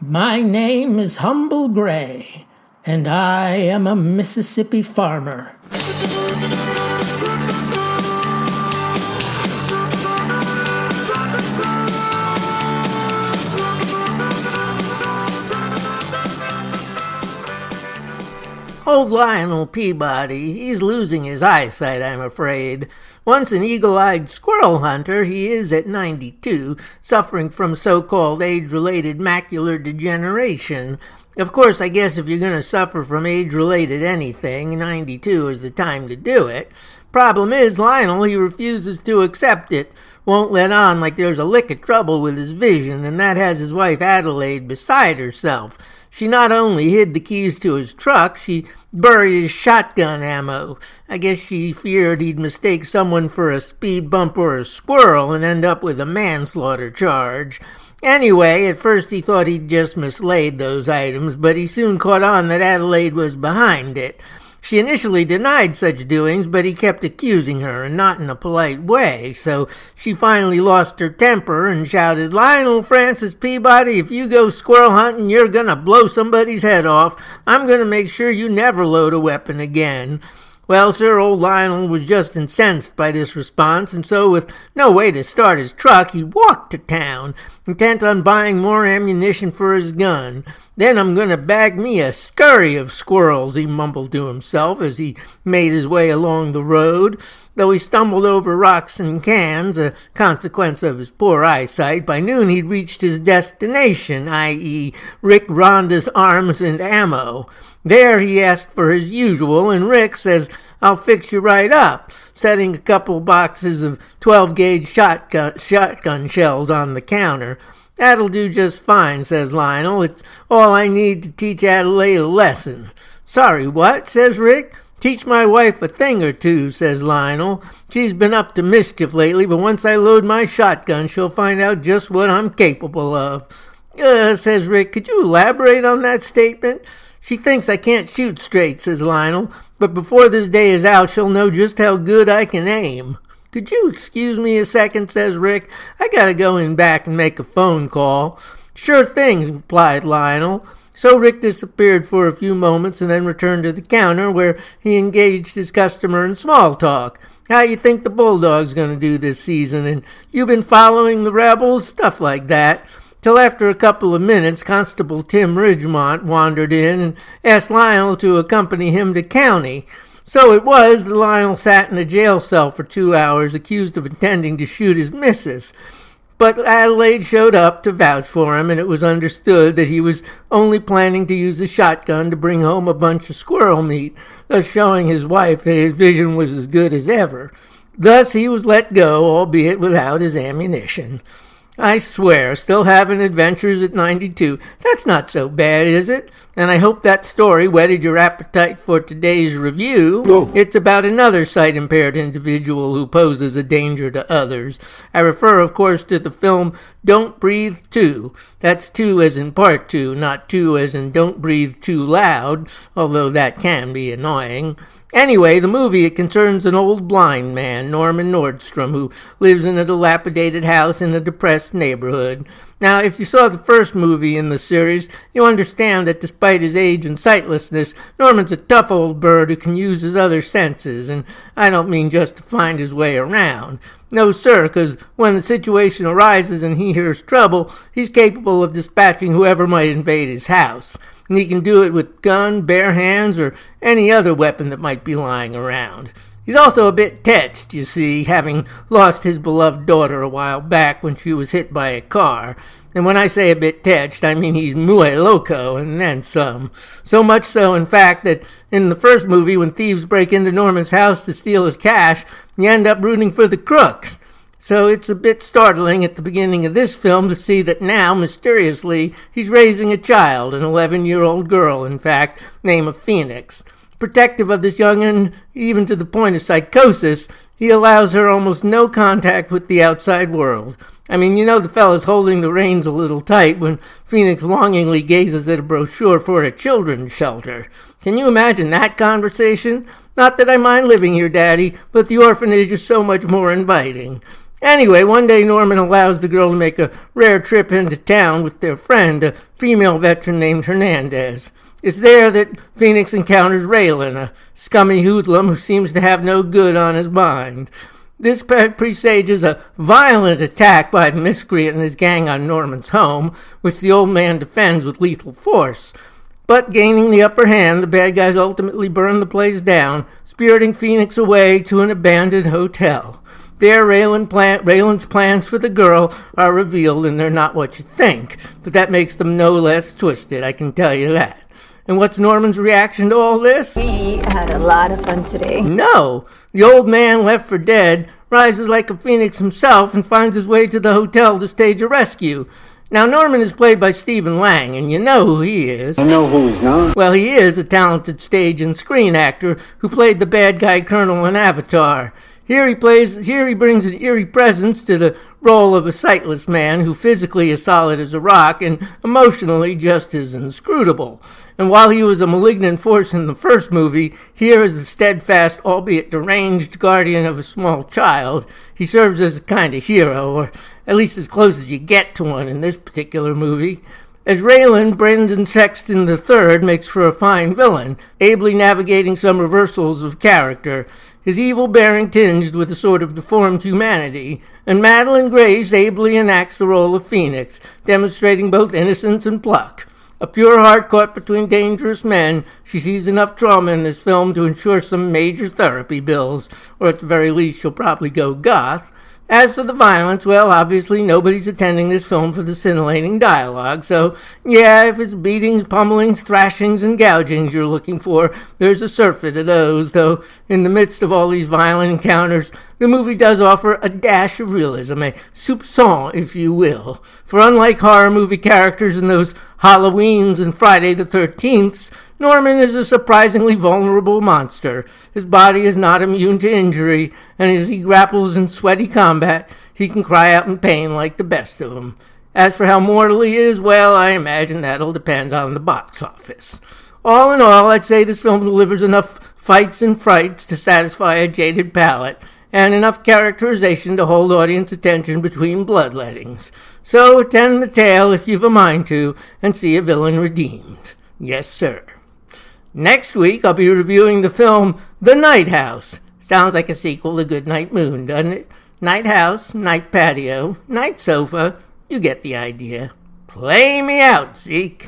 My name is Humble Gray, and I am a Mississippi farmer. Old Lionel Peabody, he's losing his eyesight, I'm afraid. Once an eagle eyed squirrel hunter, he is at 92, suffering from so called age related macular degeneration. Of course, I guess if you're going to suffer from age related anything, 92 is the time to do it. Problem is, Lionel, he refuses to accept it. Won't let on like there's a lick of trouble with his vision, and that has his wife Adelaide beside herself. She not only hid the keys to his truck, she buried his shotgun ammo. I guess she feared he'd mistake someone for a speed bump or a squirrel and end up with a manslaughter charge. Anyway, at first he thought he'd just mislaid those items, but he soon caught on that Adelaide was behind it. She initially denied such doings, but he kept accusing her, and not in a polite way, so she finally lost her temper and shouted, Lionel Francis Peabody, if you go squirrel hunting, you're gonna blow somebody's head off. I'm gonna make sure you never load a weapon again. Well, sir, old Lionel was just incensed by this response, and so, with no way to start his truck, he walked to town, intent on buying more ammunition for his gun. Then I'm going to bag me a scurry of squirrels, he mumbled to himself as he made his way along the road. Though he stumbled over rocks and cans, a consequence of his poor eyesight, by noon he'd reached his destination, i.e., Rick Ronda's Arms and Ammo. There he asked for his usual, and Rick says, I'll fix you right up, setting a couple boxes of 12 gauge shotgun, shotgun shells on the counter. That'll do just fine, says Lionel. It's all I need to teach Adelaide a lesson. Sorry, what? says Rick. Teach my wife a thing or two, says Lionel. She's been up to mischief lately, but once I load my shotgun, she'll find out just what I'm capable of. Uh, says Rick, could you elaborate on that statement? She thinks I can't shoot straight, says Lionel, but before this day is out, she'll know just how good I can aim. Could you excuse me a second, says Rick. I gotta go in back and make a phone call. Sure thing, replied Lionel. So Rick disappeared for a few moments and then returned to the counter where he engaged his customer in small talk. How you think the Bulldog's gonna do this season? And you been following the rebels? Stuff like that till after a couple of minutes Constable Tim Ridgemont wandered in and asked Lionel to accompany him to county. So it was that Lionel sat in a jail cell for two hours, accused of intending to shoot his missus. But Adelaide showed up to vouch for him, and it was understood that he was only planning to use the shotgun to bring home a bunch of squirrel meat, thus showing his wife that his vision was as good as ever. Thus he was let go, albeit without his ammunition. I swear, still having adventures at 92. That's not so bad, is it? And I hope that story whetted your appetite for today's review. It's about another sight impaired individual who poses a danger to others. I refer, of course, to the film Don't Breathe 2. That's 2 as in part 2, not 2 as in Don't Breathe Too Loud, although that can be annoying. Anyway, the movie it concerns an old blind man, Norman Nordstrom, who lives in a dilapidated house in a depressed neighborhood. Now, if you saw the first movie in the series, you understand that despite his age and sightlessness, Norman's a tough old bird who can use his other senses, and I don't mean just to find his way around. No, sir, because when the situation arises and he hears trouble, he's capable of dispatching whoever might invade his house and he can do it with gun, bare hands, or any other weapon that might be lying around. He's also a bit tetched, you see, having lost his beloved daughter a while back when she was hit by a car. And when I say a bit tetched, I mean he's muy loco and then some. So much so, in fact, that in the first movie, when thieves break into Norman's house to steal his cash, you end up rooting for the crooks. So it's a bit startling at the beginning of this film to see that now, mysteriously, he's raising a child, an 11 year old girl, in fact, named Phoenix. Protective of this young'un, even to the point of psychosis, he allows her almost no contact with the outside world. I mean, you know the fellow's holding the reins a little tight when Phoenix longingly gazes at a brochure for a children's shelter. Can you imagine that conversation? Not that I mind living here, Daddy, but the orphanage is so much more inviting. Anyway, one day Norman allows the girl to make a rare trip into town with their friend, a female veteran named Hernandez. It's there that Phoenix encounters Raylan, a scummy hoodlum who seems to have no good on his mind. This presages a violent attack by the miscreant and his gang on Norman's home, which the old man defends with lethal force. But gaining the upper hand, the bad guys ultimately burn the place down, spiriting Phoenix away to an abandoned hotel. There, Raylan plan- Raylan's plans for the girl are revealed, and they're not what you think. But that makes them no less twisted, I can tell you that. And what's Norman's reaction to all this? We had a lot of fun today. No. The old man left for dead rises like a phoenix himself and finds his way to the hotel to stage a rescue. Now, Norman is played by Stephen Lang, and you know who he is. I know who he's not. Well, he is a talented stage and screen actor who played the bad guy Colonel in Avatar. Here he plays. Here he brings an eerie presence to the role of a sightless man who physically is solid as a rock and emotionally just as inscrutable. And while he was a malignant force in the first movie, here as a steadfast, albeit deranged guardian of a small child, he serves as a kind of hero, or at least as close as you get to one in this particular movie. As Raylan, Brendan Sexton III makes for a fine villain, ably navigating some reversals of character his evil bearing tinged with a sort of deformed humanity, and Madelyn Grace ably enacts the role of Phoenix, demonstrating both innocence and pluck. A pure heart caught between dangerous men, she sees enough trauma in this film to ensure some major therapy bills, or at the very least she'll probably go goth, as for the violence, well, obviously nobody's attending this film for the scintillating dialogue, so yeah, if it's beatings, pummelings, thrashings, and gougings you're looking for, there's a surfeit of those, though in the midst of all these violent encounters, the movie does offer a dash of realism, a soupçon, if you will. For unlike horror movie characters in those Halloweens and Friday the 13th, Norman is a surprisingly vulnerable monster. His body is not immune to injury, and as he grapples in sweaty combat, he can cry out in pain like the best of them. As for how mortal he is, well, I imagine that'll depend on the box office. All in all, I'd say this film delivers enough fights and frights to satisfy a jaded palate, and enough characterization to hold audience attention between bloodlettings. So attend the tale if you've a mind to, and see a villain redeemed. Yes, sir. Next week, I'll be reviewing the film The Night House. Sounds like a sequel to Goodnight Moon, doesn't it? Night house, night patio, night sofa. You get the idea. Play me out, Zeke.